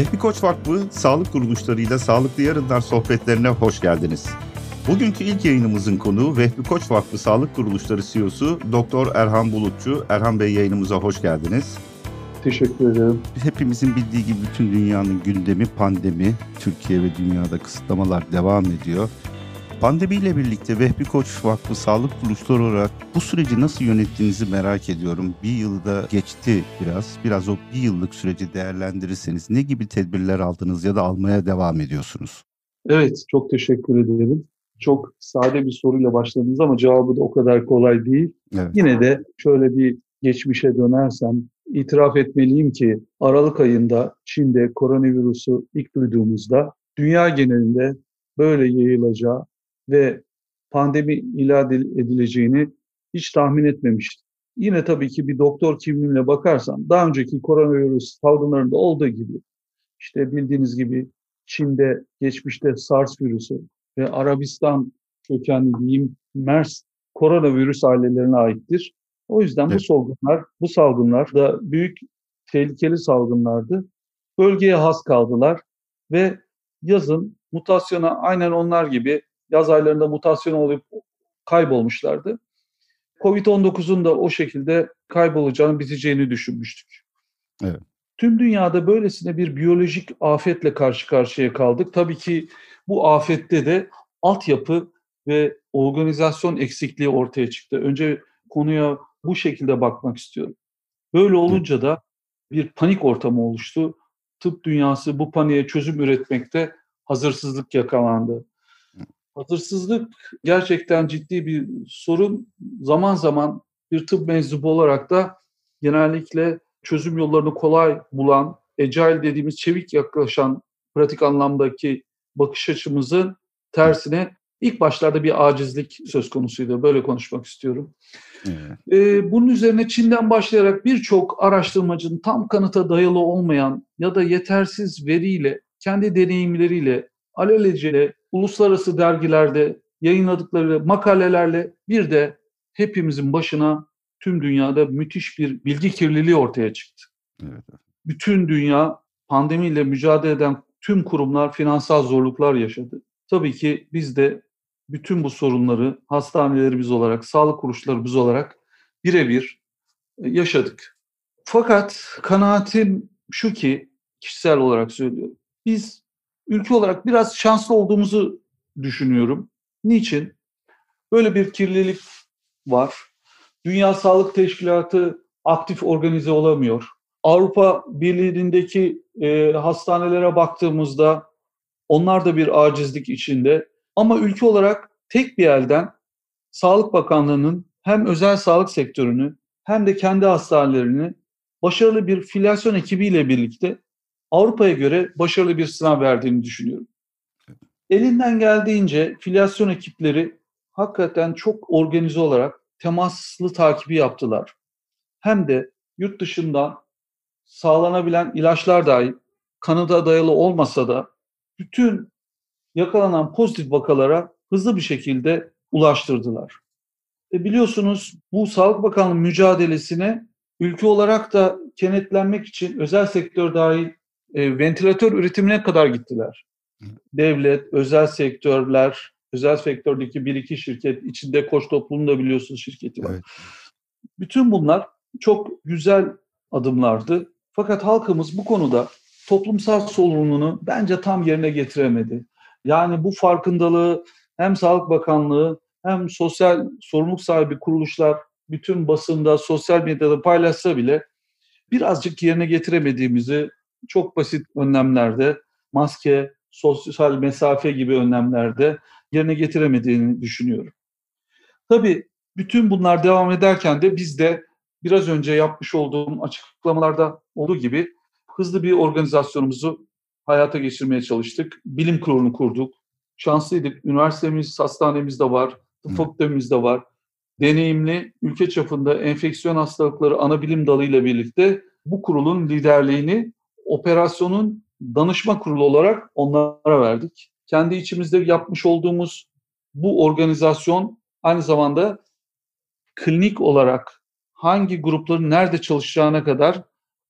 Vehbi Koç Vakfı Sağlık Kuruluşlarıyla Sağlıklı Yarınlar sohbetlerine hoş geldiniz. Bugünkü ilk yayınımızın konuğu Vehbi Koç Vakfı Sağlık Kuruluşları CEO'su Doktor Erhan Bulutçu. Erhan Bey yayınımıza hoş geldiniz. Teşekkür ederim. Hepimizin bildiği gibi bütün dünyanın gündemi pandemi. Türkiye ve dünyada kısıtlamalar devam ediyor. Pandemiyle birlikte Vehbi Koç Vakfı Sağlık Kuruluşları olarak bu süreci nasıl yönettiğinizi merak ediyorum. Bir yılda geçti biraz. Biraz o bir yıllık süreci değerlendirirseniz ne gibi tedbirler aldınız ya da almaya devam ediyorsunuz? Evet, çok teşekkür ederim. Çok sade bir soruyla başladınız ama cevabı da o kadar kolay değil. Evet. Yine de şöyle bir geçmişe dönersem itiraf etmeliyim ki Aralık ayında Çin'de koronavirüsü ilk duyduğumuzda dünya genelinde böyle yayılacağı ve pandemi ilan edileceğini hiç tahmin etmemiştim. Yine tabii ki bir doktor kimliğimle bakarsam daha önceki koronavirüs salgınlarında olduğu gibi işte bildiğiniz gibi Çin'de geçmişte SARS virüsü ve Arabistan kökenli diyeyim MERS koronavirüs ailelerine aittir. O yüzden evet. bu salgınlar, bu salgınlar da büyük tehlikeli salgınlardı. Bölgeye has kaldılar ve yazın mutasyona aynen onlar gibi yaz aylarında mutasyon olup kaybolmuşlardı. Covid-19'un da o şekilde kaybolacağını, biteceğini düşünmüştük. Evet. Tüm dünyada böylesine bir biyolojik afetle karşı karşıya kaldık. Tabii ki bu afette de altyapı ve organizasyon eksikliği ortaya çıktı. Önce konuya bu şekilde bakmak istiyorum. Böyle olunca da bir panik ortamı oluştu. Tıp dünyası bu paniğe çözüm üretmekte hazırsızlık yakalandı. Hazırsızlık gerçekten ciddi bir sorun. Zaman zaman bir tıp mensubu olarak da genellikle çözüm yollarını kolay bulan, agile dediğimiz çevik yaklaşan pratik anlamdaki bakış açımızın tersine ilk başlarda bir acizlik söz konusuydu. Böyle konuşmak istiyorum. Evet. Ee, bunun üzerine Çin'den başlayarak birçok araştırmacının tam kanıta dayalı olmayan ya da yetersiz veriyle, kendi deneyimleriyle, alelacele uluslararası dergilerde yayınladıkları makalelerle bir de hepimizin başına tüm dünyada müthiş bir bilgi kirliliği ortaya çıktı. Evet. Bütün dünya pandemiyle mücadele eden tüm kurumlar finansal zorluklar yaşadı. Tabii ki biz de bütün bu sorunları hastanelerimiz olarak, sağlık kuruluşlarımız olarak birebir e, yaşadık. Fakat kanaatim şu ki, kişisel olarak söylüyorum. Biz ülke olarak biraz şanslı olduğumuzu düşünüyorum. Niçin? Böyle bir kirlilik var. Dünya Sağlık Teşkilatı aktif organize olamıyor. Avrupa Birliği'ndeki e, hastanelere baktığımızda onlar da bir acizlik içinde. Ama ülke olarak tek bir elden Sağlık Bakanlığı'nın hem özel sağlık sektörünü hem de kendi hastanelerini başarılı bir filyasyon ekibiyle birlikte Avrupa'ya göre başarılı bir sınav verdiğini düşünüyorum. Elinden geldiğince filyasyon ekipleri hakikaten çok organize olarak temaslı takibi yaptılar. Hem de yurt dışında sağlanabilen ilaçlar dahi kanıda dayalı olmasa da bütün yakalanan pozitif vakalara hızlı bir şekilde ulaştırdılar. E biliyorsunuz bu Sağlık Bakanlığı mücadelesine ülke olarak da kenetlenmek için özel sektör dahil e, ventilatör üretimine kadar gittiler. Devlet, özel sektörler, özel sektördeki bir iki şirket, içinde Koç Toplum'u da biliyorsunuz şirketi var. Evet. Bütün bunlar çok güzel adımlardı. Fakat halkımız bu konuda toplumsal sorumluluğunu bence tam yerine getiremedi. Yani bu farkındalığı hem Sağlık Bakanlığı hem sosyal sorumluluk sahibi kuruluşlar bütün basında, sosyal medyada paylaşsa bile birazcık yerine getiremediğimizi çok basit önlemlerde, maske, sosyal mesafe gibi önlemlerde yerine getiremediğini düşünüyorum. Tabii bütün bunlar devam ederken de biz de biraz önce yapmış olduğum açıklamalarda olduğu gibi hızlı bir organizasyonumuzu hayata geçirmeye çalıştık. Bilim kurulunu kurduk. Şanslıydık. Üniversitemiz, hastanemiz de var. Tıp fakültemiz de var. Deneyimli, ülke çapında enfeksiyon hastalıkları ana bilim dalıyla birlikte bu kurulun liderliğini operasyonun danışma kurulu olarak onlara verdik. Kendi içimizde yapmış olduğumuz bu organizasyon aynı zamanda klinik olarak hangi grupların nerede çalışacağına kadar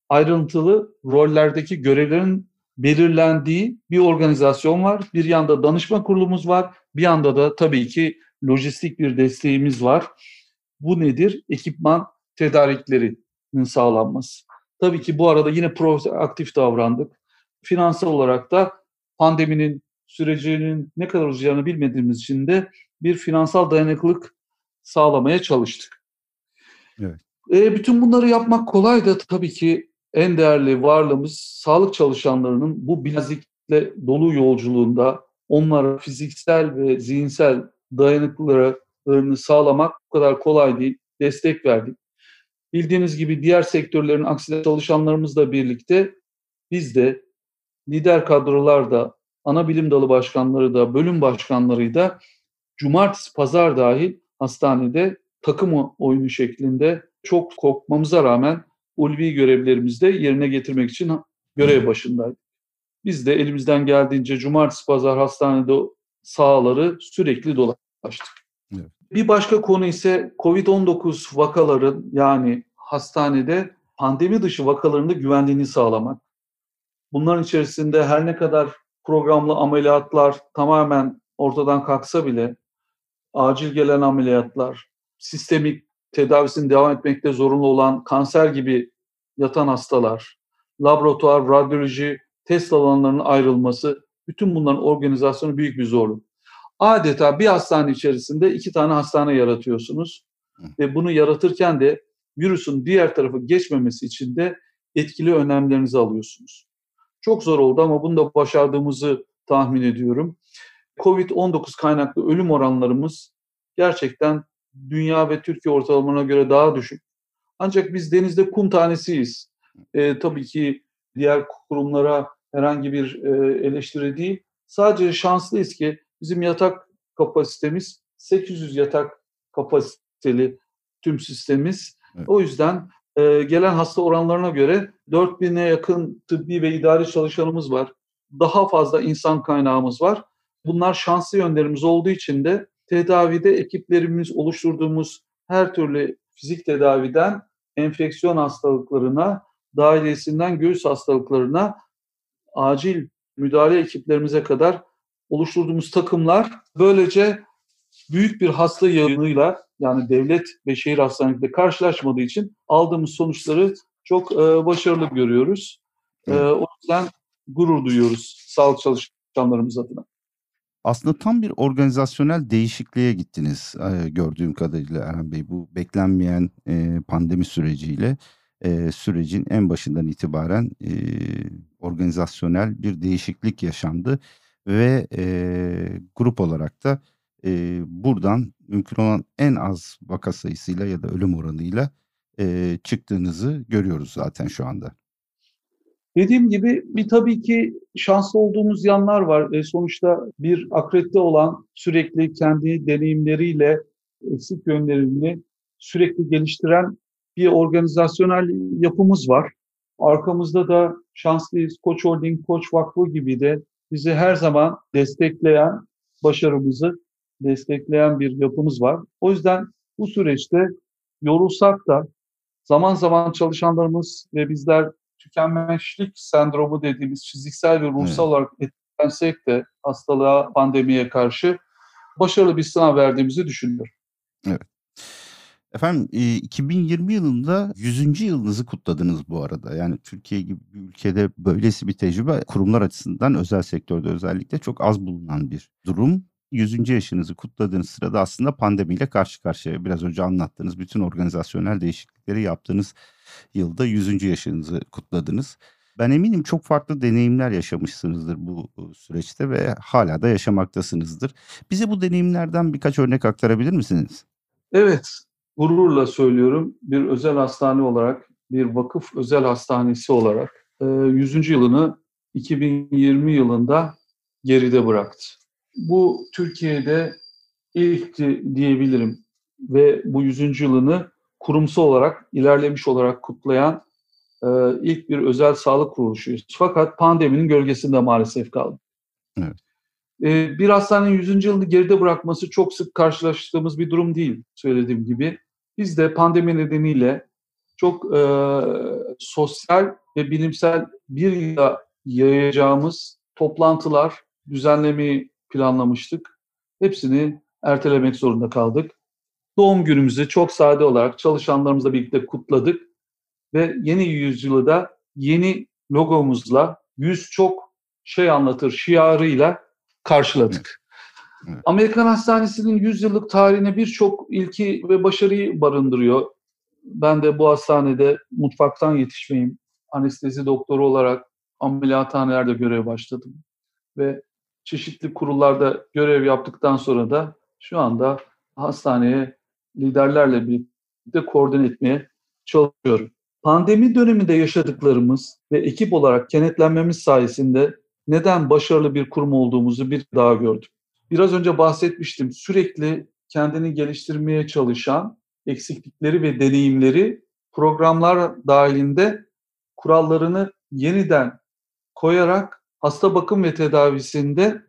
ayrıntılı rollerdeki görevlerin belirlendiği bir organizasyon var. Bir yanda danışma kurulumuz var. Bir yanda da tabii ki lojistik bir desteğimiz var. Bu nedir? Ekipman tedariklerinin sağlanması. Tabii ki bu arada yine proaktif davrandık. Finansal olarak da pandeminin sürecinin ne kadar uzayacağını bilmediğimiz için de bir finansal dayanıklılık sağlamaya çalıştık. Evet. E, bütün bunları yapmak kolay da tabii ki en değerli varlığımız sağlık çalışanlarının bu bilezikle dolu yolculuğunda onlara fiziksel ve zihinsel dayanıklılıklarını sağlamak bu kadar kolay değil. Destek verdik. Bildiğiniz gibi diğer sektörlerin aksine çalışanlarımızla birlikte biz de lider kadrolar da, ana bilim dalı başkanları da, bölüm başkanları da cumartesi, pazar dahil hastanede takım oyunu şeklinde çok korkmamıza rağmen ulvi görevlerimizi de yerine getirmek için görev başındaydık. Biz de elimizden geldiğince cumartesi pazar hastanede sahaları sürekli dolaştık. Bir başka konu ise COVID-19 vakaların yani hastanede pandemi dışı vakalarında güvenliğini sağlamak. Bunların içerisinde her ne kadar programlı ameliyatlar tamamen ortadan kalksa bile acil gelen ameliyatlar, sistemik tedavisinin devam etmekte zorunlu olan kanser gibi yatan hastalar, laboratuvar, radyoloji, test alanlarının ayrılması, bütün bunların organizasyonu büyük bir zorluk. Adeta bir hastane içerisinde iki tane hastane yaratıyorsunuz. Ve bunu yaratırken de virüsün diğer tarafı geçmemesi için de etkili önlemlerinizi alıyorsunuz. Çok zor oldu ama bunu da başardığımızı tahmin ediyorum. Covid-19 kaynaklı ölüm oranlarımız gerçekten dünya ve Türkiye ortalamalarına göre daha düşük. Ancak biz denizde kum tanesiyiz. E, tabii ki diğer kurumlara herhangi bir e, eleştiri değil. Sadece şanslıyız ki bizim yatak kapasitemiz 800 yatak kapasiteli tüm sistemimiz. Evet. O yüzden e, gelen hasta oranlarına göre 4000'e yakın tıbbi ve idari çalışanımız var. Daha fazla insan kaynağımız var. Bunlar şanslı yönlerimiz olduğu için de tedavide ekiplerimiz oluşturduğumuz her türlü fizik tedaviden enfeksiyon hastalıklarına, dahiliyesinden göğüs hastalıklarına acil müdahale ekiplerimize kadar oluşturduğumuz takımlar böylece büyük bir hasta yığınıyla yani devlet ve şehir hastanelerinde karşılaşmadığı için aldığımız sonuçları çok e, başarılı görüyoruz. E, o yüzden gurur duyuyoruz sağlık çalışanlarımız adına. Aslında tam bir organizasyonel değişikliğe gittiniz e, gördüğüm kadarıyla Erhan Bey. Bu beklenmeyen e, pandemi süreciyle e, sürecin en başından itibaren e, organizasyonel bir değişiklik yaşandı ve e, grup olarak da e, buradan mümkün olan en az vaka sayısıyla ya da ölüm oranıyla e, çıktığınızı görüyoruz zaten şu anda. Dediğim gibi bir tabii ki şanslı olduğumuz yanlar var. E, sonuçta bir akredite olan sürekli kendi deneyimleriyle eksik yönlerini sürekli geliştiren bir organizasyonel yapımız var. Arkamızda da şanslıyız. Koç Holding, Koç Vakfı gibi de bizi her zaman destekleyen, başarımızı destekleyen bir yapımız var. O yüzden bu süreçte yorulsak da zaman zaman çalışanlarımız ve bizler tükenmişlik sendromu dediğimiz fiziksel ve ruhsal evet. olarak etkilensek de hastalığa, pandemiye karşı başarılı bir sınav verdiğimizi düşünüyorum. Evet. Efendim 2020 yılında 100. yılınızı kutladınız bu arada. Yani Türkiye gibi bir ülkede böylesi bir tecrübe kurumlar açısından özel sektörde özellikle çok az bulunan bir durum. 100. yaşınızı kutladığınız sırada aslında pandemiyle karşı karşıya biraz önce anlattığınız bütün organizasyonel değişiklikleri yaptığınız yılda 100. yaşınızı kutladınız. Ben eminim çok farklı deneyimler yaşamışsınızdır bu süreçte ve hala da yaşamaktasınızdır. Bize bu deneyimlerden birkaç örnek aktarabilir misiniz? Evet, gururla söylüyorum. Bir özel hastane olarak, bir vakıf özel hastanesi olarak 100. yılını 2020 yılında geride bıraktı. Bu Türkiye'de ilk diyebilirim ve bu 100. yılını kurumsal olarak, ilerlemiş olarak kutlayan e, ilk bir özel sağlık kuruluşuyuz. Fakat pandeminin gölgesinde maalesef kaldı. Evet. E, bir hastanenin 100. yılını geride bırakması çok sık karşılaştığımız bir durum değil söylediğim gibi. Biz de pandemi nedeniyle çok e, sosyal ve bilimsel bir yıla yayacağımız toplantılar, düzenlemeyi planlamıştık. Hepsini ertelemek zorunda kaldık. Doğum günümüzü çok sade olarak çalışanlarımızla birlikte kutladık ve yeni yüzyılı da yeni logomuzla yüz çok şey anlatır şiarıyla karşıladık. Amerikan Hastanesi'nin 100 yıllık tarihine birçok ilki ve başarıyı barındırıyor. Ben de bu hastanede mutfaktan yetişmeyim. Anestezi doktoru olarak ameliyathanelerde görev başladım. Ve çeşitli kurullarda görev yaptıktan sonra da şu anda hastaneye liderlerle birlikte koordine etmeye çalışıyorum. Pandemi döneminde yaşadıklarımız ve ekip olarak kenetlenmemiz sayesinde neden başarılı bir kurum olduğumuzu bir daha gördüm. Biraz önce bahsetmiştim. Sürekli kendini geliştirmeye çalışan eksiklikleri ve deneyimleri programlar dahilinde kurallarını yeniden koyarak hasta bakım ve tedavisinde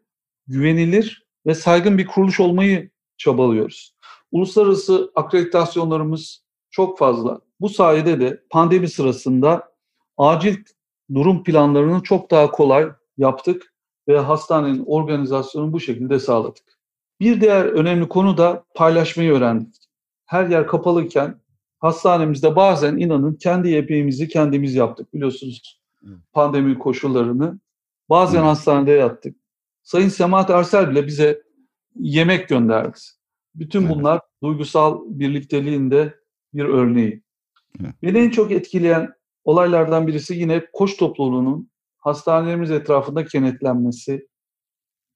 güvenilir ve saygın bir kuruluş olmayı çabalıyoruz. Uluslararası akreditasyonlarımız çok fazla. Bu sayede de pandemi sırasında acil durum planlarını çok daha kolay yaptık ve hastanenin organizasyonunu bu şekilde sağladık. Bir diğer önemli konu da paylaşmayı öğrendik. Her yer kapalıyken hastanemizde bazen inanın kendi yemeğimizi kendimiz yaptık biliyorsunuz pandemi koşullarını. Bazen hastanede yattık. Sayın Semahat Arsel bile bize yemek gönderdi. Bütün bunlar duygusal birlikteliğinde bir örneği. Beni en çok etkileyen olaylardan birisi yine koç topluluğunun hastanelerimiz etrafında kenetlenmesi,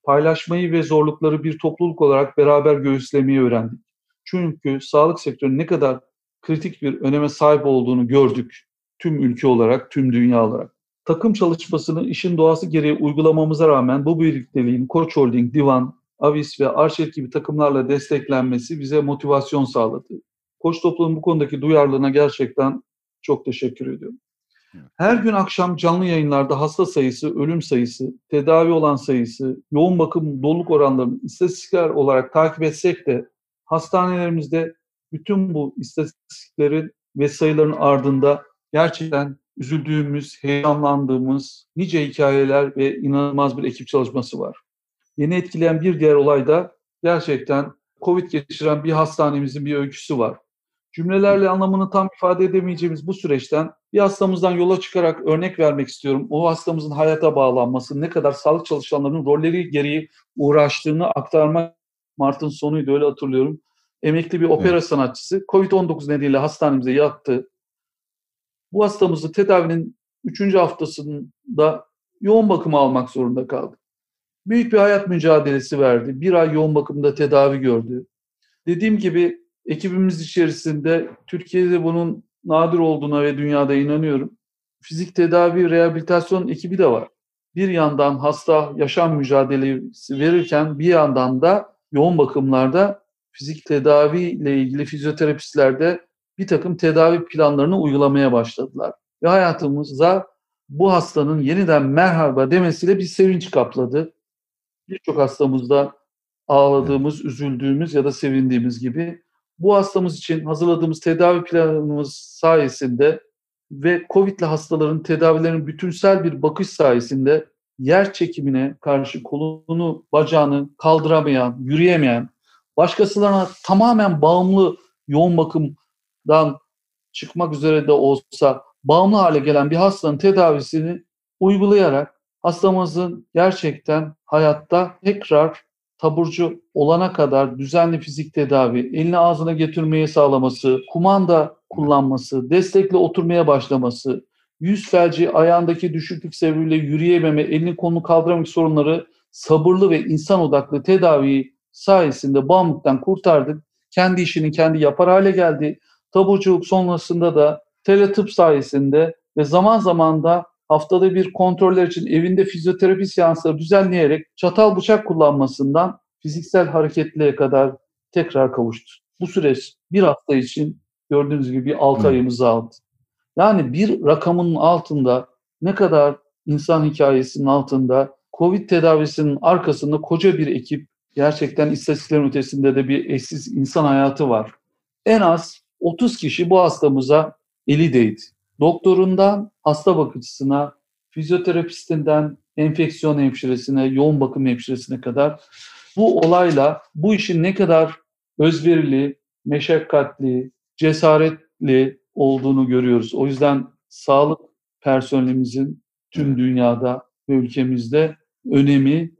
paylaşmayı ve zorlukları bir topluluk olarak beraber göğüslemeyi öğrendik. Çünkü sağlık sektörünün ne kadar kritik bir öneme sahip olduğunu gördük. Tüm ülke olarak, tüm dünya olarak. Takım çalışmasını işin doğası gereği uygulamamıza rağmen bu birlikteliğin Koç Holding, Divan, Avis ve Arşet gibi takımlarla desteklenmesi bize motivasyon sağladı. Koç toplumun bu konudaki duyarlılığına gerçekten çok teşekkür ediyorum. Her gün akşam canlı yayınlarda hasta sayısı, ölüm sayısı, tedavi olan sayısı, yoğun bakım doluluk oranlarını istatistikler olarak takip etsek de hastanelerimizde bütün bu istatistiklerin ve sayıların ardında gerçekten üzüldüğümüz, heyecanlandığımız nice hikayeler ve inanılmaz bir ekip çalışması var. Yeni etkileyen bir diğer olay da gerçekten Covid geçiren bir hastanemizin bir öyküsü var. Cümlelerle anlamını tam ifade edemeyeceğimiz bu süreçten bir hastamızdan yola çıkarak örnek vermek istiyorum. O hastamızın hayata bağlanması, ne kadar sağlık çalışanlarının rolleri gereği uğraştığını aktarmak Mart'ın sonuydu öyle hatırlıyorum. Emekli bir opera evet. sanatçısı Covid-19 nedeniyle hastanemize yattı. Bu hastamızı tedavinin 3. haftasında yoğun bakıma almak zorunda kaldı. Büyük bir hayat mücadelesi verdi. Bir ay yoğun bakımda tedavi gördü. Dediğim gibi ekibimiz içerisinde Türkiye'de bunun nadir olduğuna ve dünyada inanıyorum. Fizik tedavi rehabilitasyon ekibi de var. Bir yandan hasta yaşam mücadelesi verirken bir yandan da yoğun bakımlarda fizik tedavi ile ilgili fizyoterapistler de bir takım tedavi planlarını uygulamaya başladılar. Ve hayatımıza bu hastanın yeniden merhaba demesiyle bir sevinç kapladı. Birçok hastamızda ağladığımız, üzüldüğümüz ya da sevindiğimiz gibi bu hastamız için hazırladığımız tedavi planımız sayesinde ve COVID'li hastaların tedavilerinin bütünsel bir bakış sayesinde yer çekimine karşı kolunu, bacağını kaldıramayan, yürüyemeyen, başkasılarına tamamen bağımlı yoğun bakımdan çıkmak üzere de olsa bağımlı hale gelen bir hastanın tedavisini uygulayarak hastamızın gerçekten hayatta tekrar taburcu olana kadar düzenli fizik tedavi, elini ağzına getirmeyi sağlaması, kumanda kullanması, destekle oturmaya başlaması, yüz felci, ayağındaki düşüklük sebebiyle yürüyememe, elini kolunu kaldıramamak sorunları sabırlı ve insan odaklı tedavi sayesinde bağımlılıktan kurtardık. Kendi işini kendi yapar hale geldi. Taburculuk sonrasında da teletıp sayesinde ve zaman zaman da haftada bir kontroller için evinde fizyoterapi seansları düzenleyerek çatal bıçak kullanmasından fiziksel hareketliliğe kadar tekrar kavuştu. Bu süreç bir hafta için gördüğünüz gibi bir 6 ayımızı aldı. Yani bir rakamın altında ne kadar insan hikayesinin altında Covid tedavisinin arkasında koca bir ekip gerçekten istatistiklerin ötesinde de bir eşsiz insan hayatı var. En az 30 kişi bu hastamıza eli değdi. Doktorundan hasta bakıcısına, fizyoterapistinden enfeksiyon hemşiresine, yoğun bakım hemşiresine kadar bu olayla bu işin ne kadar özverili, meşakkatli, cesaretli olduğunu görüyoruz. O yüzden sağlık personelimizin tüm dünyada ve ülkemizde önemi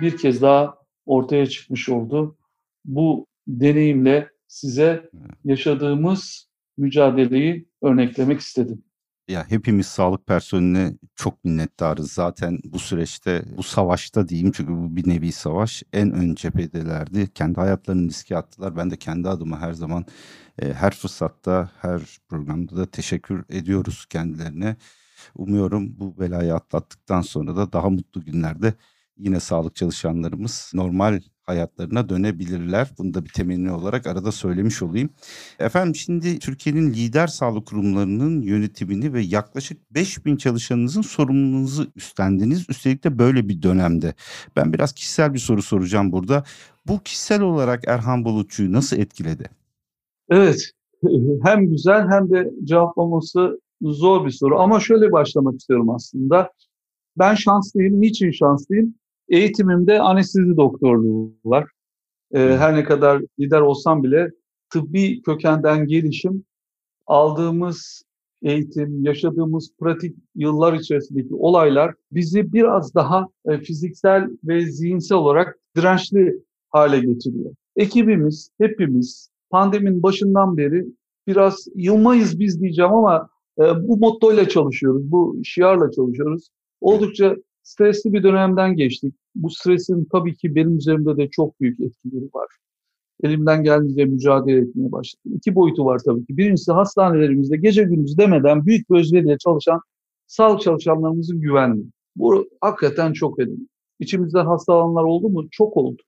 bir kez daha ortaya çıkmış oldu. Bu deneyimle size yaşadığımız mücadeleyi örneklemek istedim. Ya hepimiz sağlık personeline çok minnettarız zaten bu süreçte, bu savaşta diyeyim çünkü bu bir nevi savaş. En ön cephedelerdi. Kendi hayatlarını riske attılar. Ben de kendi adıma her zaman e, her fırsatta, her programda da teşekkür ediyoruz kendilerine. Umuyorum bu belayı atlattıktan sonra da daha mutlu günlerde yine sağlık çalışanlarımız normal hayatlarına dönebilirler. Bunu da bir temenni olarak arada söylemiş olayım. Efendim şimdi Türkiye'nin lider sağlık kurumlarının yönetimini ve yaklaşık 5000 çalışanınızın sorumluluğunuzu üstlendiniz. Üstelik de böyle bir dönemde. Ben biraz kişisel bir soru soracağım burada. Bu kişisel olarak Erhan Bulutçu'yu nasıl etkiledi? Evet, hem güzel hem de cevaplaması zor bir soru. Ama şöyle başlamak istiyorum aslında. Ben şanslıyım. Niçin şanslıyım? Eğitimimde anestezi doktorluğu var. Ee, her ne kadar lider olsam bile tıbbi kökenden gelişim, aldığımız eğitim, yaşadığımız pratik yıllar içerisindeki olaylar bizi biraz daha e, fiziksel ve zihinsel olarak dirençli hale getiriyor. Ekibimiz, hepimiz pandeminin başından beri biraz yılmayız biz diyeceğim ama e, bu mottoyla çalışıyoruz, bu şiarla çalışıyoruz. Oldukça stresli bir dönemden geçtik. Bu stresin tabii ki benim üzerimde de çok büyük etkileri var. Elimden geldiğince mücadele etmeye başladım. İki boyutu var tabii ki. Birincisi hastanelerimizde gece gündüz demeden büyük bir özveriyle çalışan sağlık çalışanlarımızın güvenliği. Bu hakikaten çok önemli. İçimizden hastalananlar oldu mu? Çok oldu.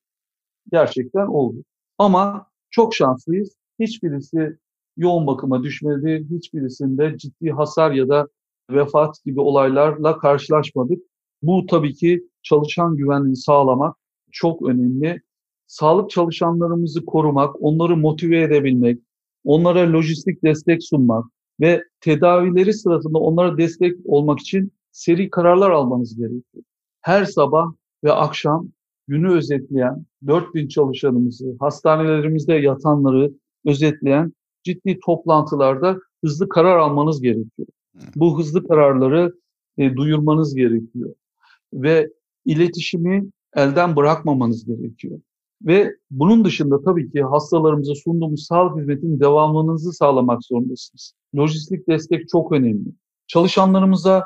Gerçekten oldu. Ama çok şanslıyız. Hiçbirisi yoğun bakıma düşmedi. Hiçbirisinde ciddi hasar ya da vefat gibi olaylarla karşılaşmadık. Bu tabii ki çalışan güvenliğini sağlamak çok önemli. Sağlık çalışanlarımızı korumak, onları motive edebilmek, onlara lojistik destek sunmak ve tedavileri sırasında onlara destek olmak için seri kararlar almanız gerekiyor. Her sabah ve akşam günü özetleyen 4000 çalışanımızı, hastanelerimizde yatanları özetleyen ciddi toplantılarda hızlı karar almanız gerekiyor. Bu hızlı kararları e, duyurmanız gerekiyor ve iletişimi elden bırakmamanız gerekiyor. Ve bunun dışında tabii ki hastalarımıza sunduğumuz sağlık hizmetinin devamlılığınızı sağlamak zorundasınız. Lojistik destek çok önemli. Çalışanlarımıza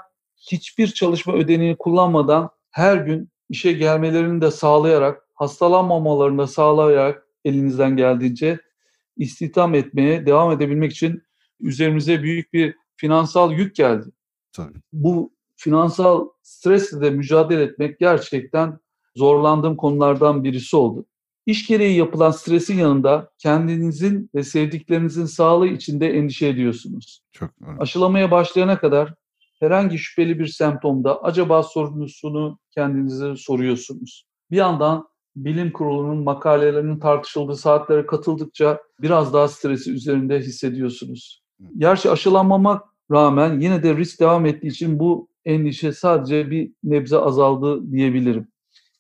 hiçbir çalışma ödeneği kullanmadan her gün işe gelmelerini de sağlayarak, hastalanmamalarını da sağlayarak elinizden geldiğince istihdam etmeye devam edebilmek için üzerimize büyük bir finansal yük geldi. Tabii. Bu finansal stresle de mücadele etmek gerçekten zorlandığım konulardan birisi oldu. İş gereği yapılan stresin yanında kendinizin ve sevdiklerinizin sağlığı için de endişe ediyorsunuz. Çok önemli. Aşılamaya başlayana kadar herhangi şüpheli bir semptomda acaba sorunusunu kendinize soruyorsunuz. Bir yandan bilim kurulunun makalelerinin tartışıldığı saatlere katıldıkça biraz daha stresi üzerinde hissediyorsunuz. Gerçi aşılanmamak rağmen yine de risk devam ettiği için bu endişe sadece bir nebze azaldı diyebilirim.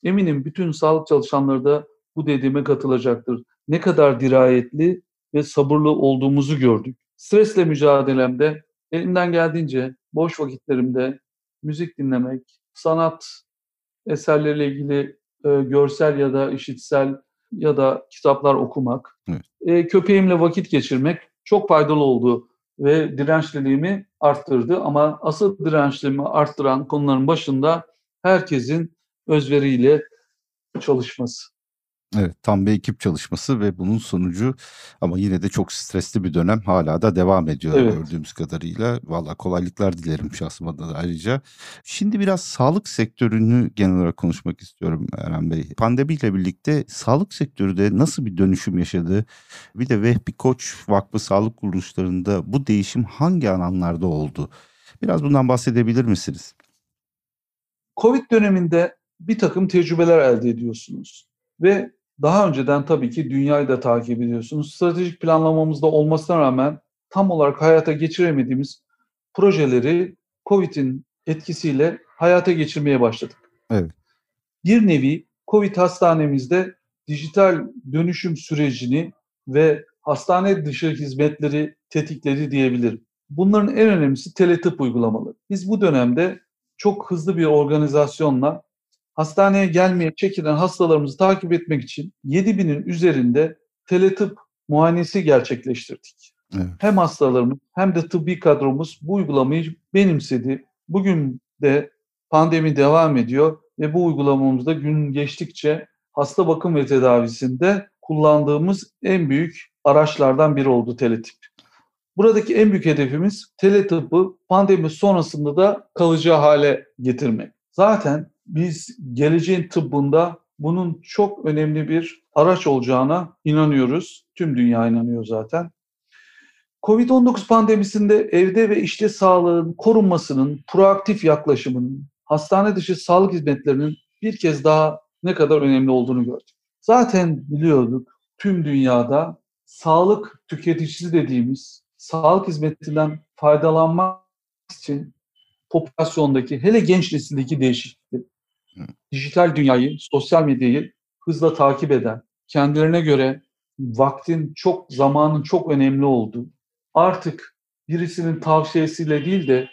Eminim bütün sağlık çalışanları da bu dediğime katılacaktır. Ne kadar dirayetli ve sabırlı olduğumuzu gördük. Stresle mücadelemde elimden geldiğince boş vakitlerimde müzik dinlemek, sanat eserleriyle ilgili e, görsel ya da işitsel ya da kitaplar okumak, evet. e, köpeğimle vakit geçirmek çok faydalı oldu ve dirençliliğimi arttırdı. Ama asıl dirençliliğimi arttıran konuların başında herkesin özveriyle çalışması. Evet tam bir ekip çalışması ve bunun sonucu ama yine de çok stresli bir dönem hala da devam ediyor evet. gördüğümüz kadarıyla. Valla kolaylıklar dilerim şahsıma da ayrıca. Şimdi biraz sağlık sektörünü genel olarak konuşmak istiyorum Eren Bey. Pandemiyle birlikte sağlık sektörü de nasıl bir dönüşüm yaşadı? Bir de Vehbi Koç Vakfı Sağlık Kuruluşlarında bu değişim hangi alanlarda oldu? Biraz bundan bahsedebilir misiniz? Covid döneminde bir takım tecrübeler elde ediyorsunuz ve daha önceden tabii ki dünyayı da takip ediyorsunuz. Stratejik planlamamızda olmasına rağmen tam olarak hayata geçiremediğimiz projeleri COVID'in etkisiyle hayata geçirmeye başladık. Evet. Bir nevi COVID hastanemizde dijital dönüşüm sürecini ve hastane dışı hizmetleri tetikledi diyebilirim. Bunların en önemlisi teletıp uygulamaları. Biz bu dönemde çok hızlı bir organizasyonla hastaneye gelmeye çekilen hastalarımızı takip etmek için 7000'in üzerinde teletıp muayenesi gerçekleştirdik. Evet. Hem hastalarımız hem de tıbbi kadromuz bu uygulamayı benimsedi. Bugün de pandemi devam ediyor ve bu uygulamamızda gün geçtikçe hasta bakım ve tedavisinde kullandığımız en büyük araçlardan biri oldu teletip. Buradaki en büyük hedefimiz teletıbbı pandemi sonrasında da kalıcı hale getirmek. Zaten biz geleceğin tıbbında bunun çok önemli bir araç olacağına inanıyoruz. Tüm dünya inanıyor zaten. Covid-19 pandemisinde evde ve işte sağlığın korunmasının, proaktif yaklaşımının, hastane dışı sağlık hizmetlerinin bir kez daha ne kadar önemli olduğunu gördük. Zaten biliyorduk tüm dünyada sağlık tüketicisi dediğimiz sağlık hizmetinden faydalanmak için popülasyondaki hele genç nesildeki değişiklikleri, dijital dünyayı, sosyal medyayı hızla takip eden, kendilerine göre vaktin çok, zamanın çok önemli olduğu, artık birisinin tavsiyesiyle değil de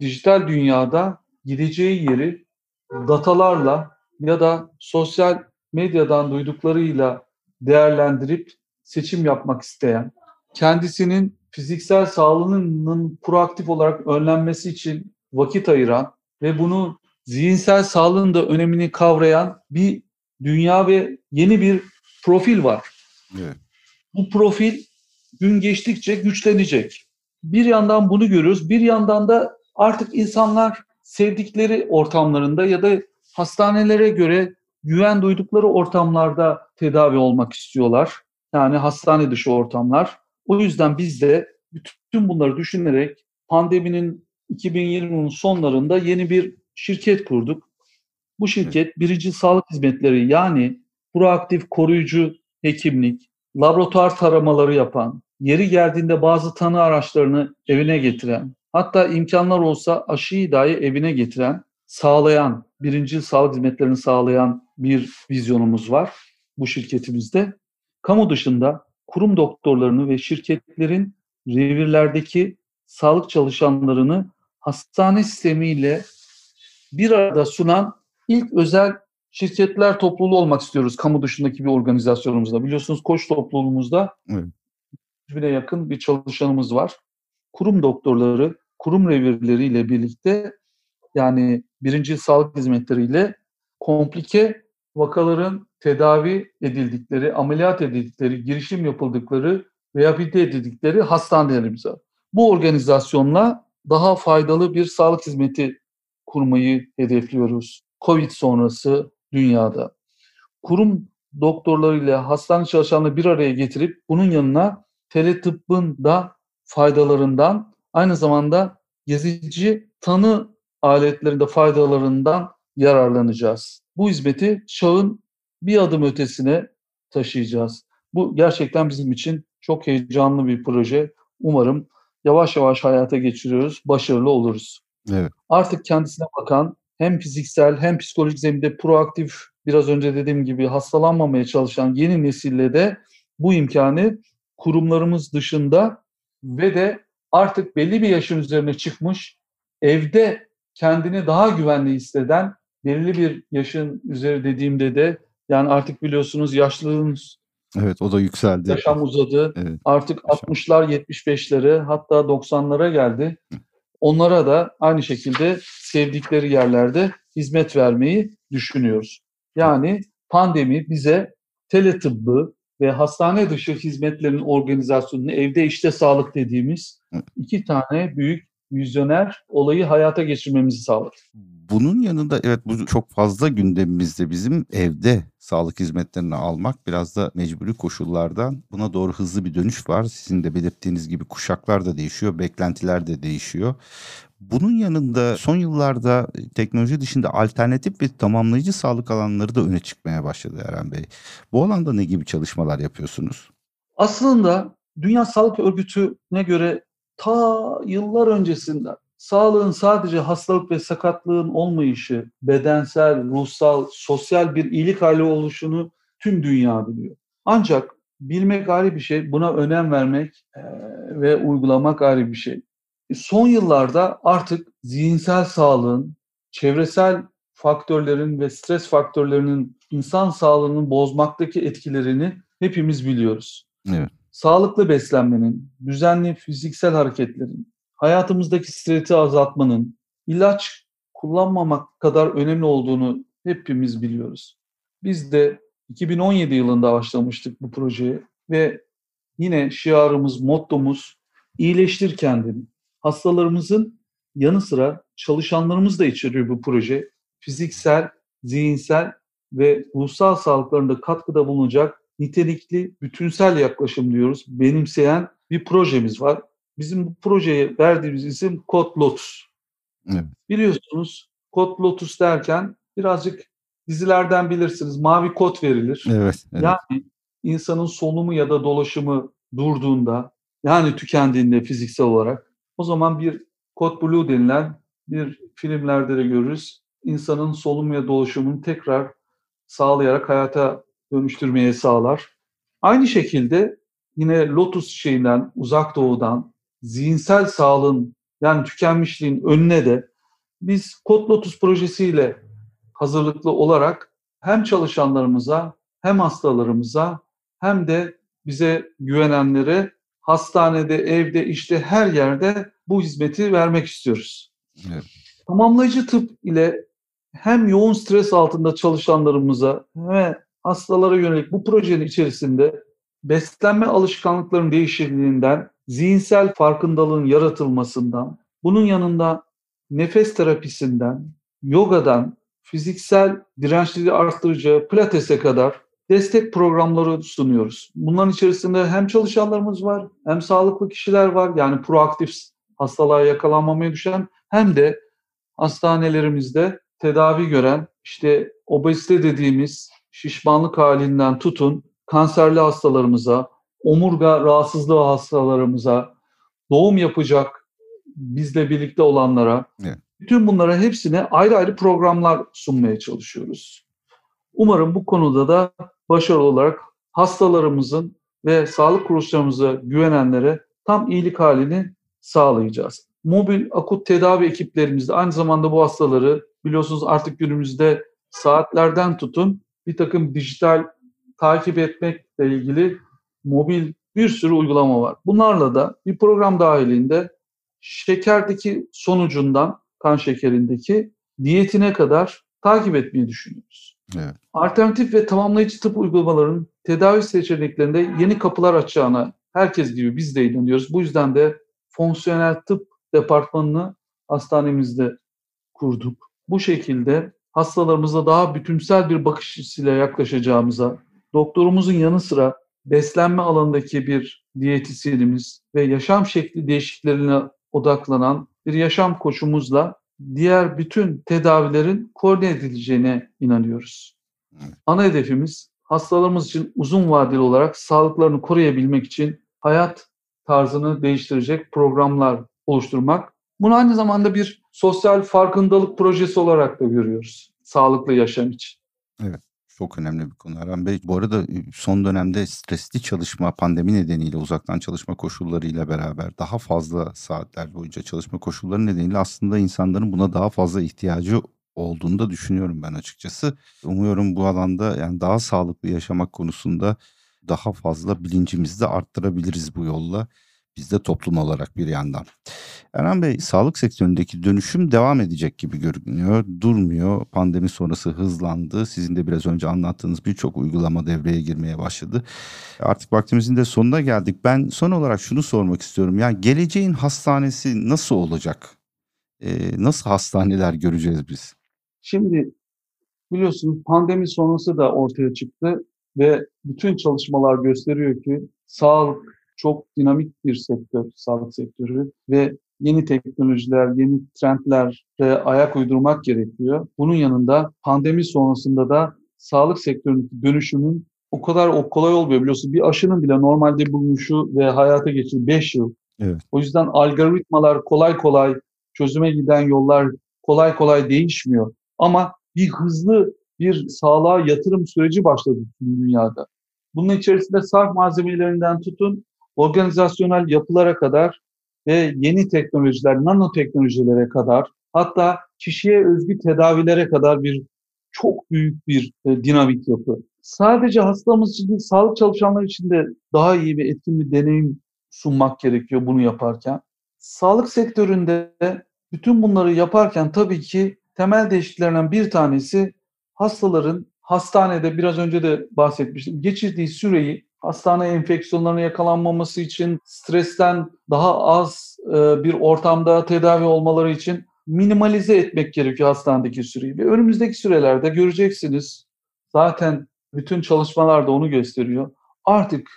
dijital dünyada gideceği yeri datalarla ya da sosyal medyadan duyduklarıyla değerlendirip seçim yapmak isteyen, kendisinin fiziksel sağlığının proaktif olarak önlenmesi için vakit ayıran ve bunu zihinsel sağlığın da önemini kavrayan bir dünya ve yeni bir profil var. Evet. Bu profil gün geçtikçe güçlenecek. Bir yandan bunu görüyoruz, bir yandan da artık insanlar sevdikleri ortamlarında ya da hastanelere göre güven duydukları ortamlarda tedavi olmak istiyorlar. Yani hastane dışı ortamlar. O yüzden biz de bütün bunları düşünerek pandeminin 2020'nin sonlarında yeni bir şirket kurduk. Bu şirket birinci sağlık hizmetleri yani proaktif koruyucu hekimlik, laboratuvar taramaları yapan, yeri geldiğinde bazı tanı araçlarını evine getiren, hatta imkanlar olsa aşıyı dahi evine getiren, sağlayan, birinci sağlık hizmetlerini sağlayan bir vizyonumuz var bu şirketimizde. Kamu dışında kurum doktorlarını ve şirketlerin revirlerdeki sağlık çalışanlarını hastane sistemiyle bir arada sunan ilk özel şirketler topluluğu olmak istiyoruz kamu dışındaki bir organizasyonumuzda. Biliyorsunuz Koç topluluğumuzda evet. bine yakın bir çalışanımız var. Kurum doktorları, kurum revirleriyle birlikte yani birinci sağlık hizmetleriyle komplike vakaların tedavi edildikleri, ameliyat edildikleri, girişim yapıldıkları, rehabilite edildikleri hastanelerimiz var. Bu organizasyonla daha faydalı bir sağlık hizmeti kurmayı hedefliyoruz. Covid sonrası dünyada. Kurum doktorlarıyla hastane çalışanları bir araya getirip bunun yanına teletıbbın da faydalarından aynı zamanda gezici tanı aletlerinde faydalarından yararlanacağız. Bu hizmeti çağın bir adım ötesine taşıyacağız. Bu gerçekten bizim için çok heyecanlı bir proje. Umarım yavaş yavaş hayata geçiriyoruz, başarılı oluruz. Evet. Artık kendisine bakan hem fiziksel hem psikolojik zeminde proaktif biraz önce dediğim gibi hastalanmamaya çalışan yeni nesille de bu imkanı kurumlarımız dışında ve de artık belli bir yaşın üzerine çıkmış evde kendini daha güvenli hisseden belirli bir yaşın üzeri dediğimde de yani artık biliyorsunuz yaşlılığımız Evet o da yükseldi. Yaşam uzadı. Evet, artık yaşam. 60'lar 75'lere hatta 90'lara geldi. Onlara da aynı şekilde sevdikleri yerlerde hizmet vermeyi düşünüyoruz. Yani pandemi bize teletıbbı ve hastane dışı hizmetlerin organizasyonunu evde işte sağlık dediğimiz iki tane büyük vizyoner olayı hayata geçirmemizi sağladı. Bunun yanında evet bu çok fazla gündemimizde bizim evde sağlık hizmetlerini almak biraz da mecburi koşullardan buna doğru hızlı bir dönüş var. Sizin de belirttiğiniz gibi kuşaklar da değişiyor, beklentiler de değişiyor. Bunun yanında son yıllarda teknoloji dışında alternatif ve tamamlayıcı sağlık alanları da öne çıkmaya başladı Eren Bey. Bu alanda ne gibi çalışmalar yapıyorsunuz? Aslında Dünya Sağlık Örgütü'ne göre ta yıllar öncesinden sağlığın sadece hastalık ve sakatlığın olmayışı, bedensel, ruhsal, sosyal bir iyilik hali oluşunu tüm dünya biliyor. Ancak bilmek ayrı bir şey, buna önem vermek ve uygulamak ayrı bir şey. E, son yıllarda artık zihinsel sağlığın, çevresel faktörlerin ve stres faktörlerinin insan sağlığının bozmaktaki etkilerini hepimiz biliyoruz. Evet. Sağlıklı beslenmenin, düzenli fiziksel hareketlerin, hayatımızdaki stresi azaltmanın, ilaç kullanmamak kadar önemli olduğunu hepimiz biliyoruz. Biz de 2017 yılında başlamıştık bu projeye ve yine şiarımız, mottomuz iyileştir kendini. Hastalarımızın yanı sıra çalışanlarımız da içeriyor bu proje. Fiziksel, zihinsel ve ruhsal sağlıklarında katkıda bulunacak nitelikli, bütünsel yaklaşım diyoruz. Benimseyen bir projemiz var. Bizim bu projeye verdiğimiz isim Kod Lotus. Evet. Biliyorsunuz Kod Lotus derken birazcık dizilerden bilirsiniz mavi kod verilir. Evet, evet. Yani insanın solumu ya da dolaşımı durduğunda yani tükendiğinde fiziksel olarak o zaman bir kod blue denilen bir filmlerde de görürüz. İnsanın solunum ya dolaşımını tekrar sağlayarak hayata dönüştürmeye sağlar. Aynı şekilde yine Lotus şeyinden, uzak doğudan zihinsel sağlığın yani tükenmişliğin önüne de biz Kod Lotus projesiyle hazırlıklı olarak hem çalışanlarımıza hem hastalarımıza hem de bize güvenenlere hastanede, evde, işte her yerde bu hizmeti vermek istiyoruz. Evet. Tamamlayıcı tıp ile hem yoğun stres altında çalışanlarımıza ve hastalara yönelik bu projenin içerisinde beslenme alışkanlıklarının değişikliğinden, zihinsel farkındalığın yaratılmasından, bunun yanında nefes terapisinden, yogadan, fiziksel dirençliliği arttırıcı pilatese kadar destek programları sunuyoruz. Bunların içerisinde hem çalışanlarımız var, hem sağlıklı kişiler var. Yani proaktif hastalığa yakalanmamaya düşen hem de hastanelerimizde tedavi gören işte obezite dediğimiz şişmanlık halinden tutun kanserli hastalarımıza, omurga rahatsızlığı hastalarımıza, doğum yapacak bizle birlikte olanlara, evet. bütün bunlara hepsine ayrı ayrı programlar sunmaya çalışıyoruz. Umarım bu konuda da başarılı olarak hastalarımızın ve sağlık kuruluşlarımıza güvenenlere tam iyilik halini sağlayacağız. Mobil akut tedavi ekiplerimizde aynı zamanda bu hastaları biliyorsunuz artık günümüzde saatlerden tutun bir takım dijital takip etmekle ilgili mobil bir sürü uygulama var. Bunlarla da bir program dahilinde şekerdeki sonucundan, kan şekerindeki diyetine kadar takip etmeyi düşünüyoruz. Evet. Alternatif ve tamamlayıcı tıp uygulamalarının tedavi seçeneklerinde yeni kapılar açacağına herkes gibi biz de inanıyoruz. Bu yüzden de fonksiyonel tıp departmanını hastanemizde kurduk. Bu şekilde hastalarımıza daha bütünsel bir bakış açısıyla yaklaşacağımıza, doktorumuzun yanı sıra beslenme alanındaki bir diyetisyenimiz ve yaşam şekli değişikliklerine odaklanan bir yaşam koçumuzla diğer bütün tedavilerin koordine edileceğine inanıyoruz. Ana hedefimiz hastalarımız için uzun vadeli olarak sağlıklarını koruyabilmek için hayat tarzını değiştirecek programlar oluşturmak. Bunu aynı zamanda bir sosyal farkındalık projesi olarak da görüyoruz sağlıklı yaşam için. Evet. Çok önemli bir konu Erhan Bey. Bu arada son dönemde stresli çalışma pandemi nedeniyle uzaktan çalışma koşullarıyla beraber daha fazla saatler boyunca çalışma koşulları nedeniyle aslında insanların buna daha fazla ihtiyacı olduğunu da düşünüyorum ben açıkçası. Umuyorum bu alanda yani daha sağlıklı yaşamak konusunda daha fazla bilincimizi de arttırabiliriz bu yolla biz de toplum olarak bir yandan. Erhan Bey, sağlık sektöründeki dönüşüm devam edecek gibi görünüyor. Durmuyor. Pandemi sonrası hızlandı. Sizin de biraz önce anlattığınız birçok uygulama devreye girmeye başladı. Artık vaktimizin de sonuna geldik. Ben son olarak şunu sormak istiyorum. Yani geleceğin hastanesi nasıl olacak? Ee, nasıl hastaneler göreceğiz biz? Şimdi biliyorsunuz pandemi sonrası da ortaya çıktı ve bütün çalışmalar gösteriyor ki sağlık çok dinamik bir sektör, sağlık sektörü ve yeni teknolojiler, yeni trendlere ayak uydurmak gerekiyor. Bunun yanında pandemi sonrasında da sağlık sektöründeki dönüşümün o kadar o kolay olmuyor biliyorsunuz. Bir aşının bile normalde bulunuşu ve hayata geçişi 5 yıl. Evet. O yüzden algoritmalar kolay kolay çözüme giden yollar kolay kolay değişmiyor. Ama bir hızlı bir sağlığa yatırım süreci başladı dünyada. Bunun içerisinde sarf malzemelerinden tutun, organizasyonel yapılara kadar ve yeni teknolojiler, nanoteknolojilere kadar hatta kişiye özgü tedavilere kadar bir çok büyük bir e, dinamik yapı. Sadece hastamız için değil, sağlık çalışanları için de daha iyi ve etkin bir deneyim sunmak gerekiyor bunu yaparken. Sağlık sektöründe bütün bunları yaparken tabii ki temel değişikliklerinden bir tanesi hastaların hastanede biraz önce de bahsetmiştim geçirdiği süreyi hastane enfeksiyonlarına yakalanmaması için stresten daha az e, bir ortamda tedavi olmaları için minimalize etmek gerekiyor hastanedeki süreyi. Ve önümüzdeki sürelerde göreceksiniz zaten bütün çalışmalar da onu gösteriyor. Artık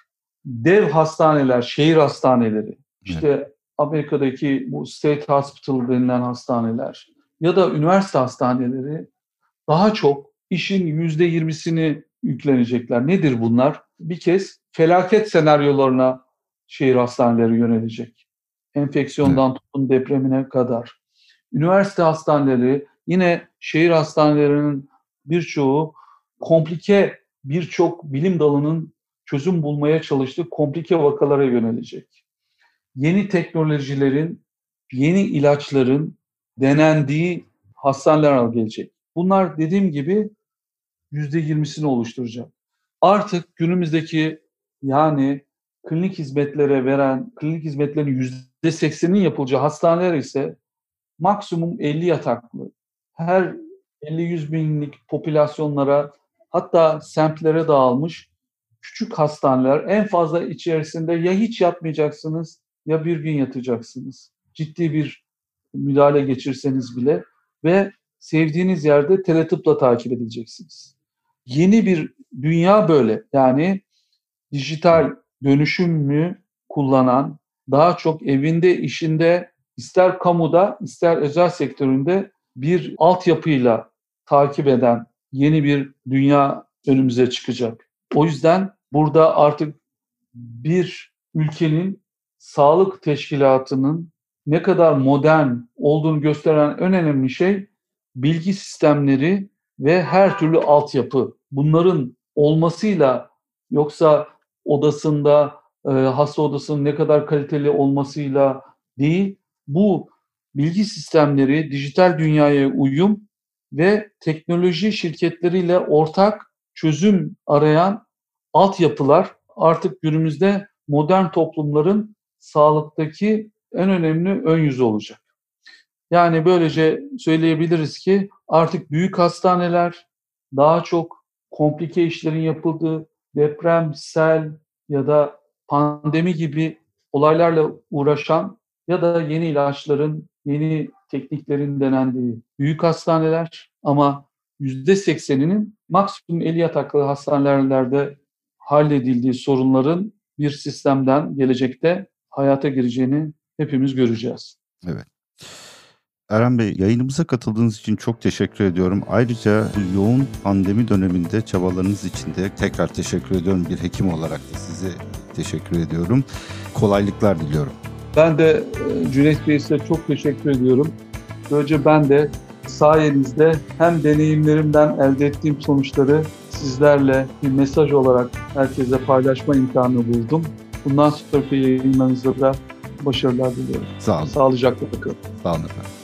dev hastaneler, şehir hastaneleri, işte. Amerika'daki bu State Hospital denilen hastaneler ya da üniversite hastaneleri daha çok işin yüzde yirmisini yüklenecekler. Nedir bunlar? Bir kez felaket senaryolarına şehir hastaneleri yönelecek. Enfeksiyondan evet. tutun depremine kadar. Üniversite hastaneleri yine şehir hastanelerinin birçoğu komplike birçok bilim dalının çözüm bulmaya çalıştığı komplike vakalara yönelecek. Yeni teknolojilerin, yeni ilaçların denendiği hastaneler gelecek. Bunlar dediğim gibi yüzde yirmisini oluşturacak. Artık günümüzdeki yani klinik hizmetlere veren, klinik hizmetlerin yüzde seksinin yapılacağı hastaneler ise maksimum 50 yataklı. Her 50-100 binlik popülasyonlara hatta semtlere dağılmış küçük hastaneler en fazla içerisinde ya hiç yatmayacaksınız ya bir gün yatacaksınız. Ciddi bir müdahale geçirseniz bile ve sevdiğiniz yerde teletıpla takip edileceksiniz. Yeni bir dünya böyle. Yani dijital dönüşümü kullanan, daha çok evinde, işinde, ister kamuda, ister özel sektöründe bir altyapıyla takip eden yeni bir dünya önümüze çıkacak. O yüzden burada artık bir ülkenin sağlık teşkilatının ne kadar modern olduğunu gösteren en önemli şey bilgi sistemleri ve her türlü altyapı. Bunların olmasıyla yoksa odasında e, hasta odasının ne kadar kaliteli olmasıyla değil, bu bilgi sistemleri, dijital dünyaya uyum ve teknoloji şirketleriyle ortak çözüm arayan altyapılar artık günümüzde modern toplumların sağlıktaki en önemli ön yüzü olacak. Yani böylece söyleyebiliriz ki artık büyük hastaneler daha çok komplike işlerin yapıldığı deprem, sel ya da pandemi gibi olaylarla uğraşan ya da yeni ilaçların, yeni tekniklerin denendiği büyük hastaneler ama %80'inin maksimum 50 yataklı hastanelerde halledildiği sorunların bir sistemden gelecekte hayata gireceğini hepimiz göreceğiz. Evet. Eren Bey yayınımıza katıldığınız için çok teşekkür ediyorum. Ayrıca bu yoğun pandemi döneminde çabalarınız için de tekrar teşekkür ediyorum. Bir hekim olarak da size teşekkür ediyorum. Kolaylıklar diliyorum. Ben de e, Cüneyt Bey size çok teşekkür ediyorum. Böylece ben de sayenizde hem deneyimlerimden elde ettiğim sonuçları sizlerle bir mesaj olarak herkese paylaşma imkanı buldum. Bundan sonraki yayınlarınızda da başarılar diliyorum. Sağ olun. Sağlıcakla bakın. Sağ olun efendim.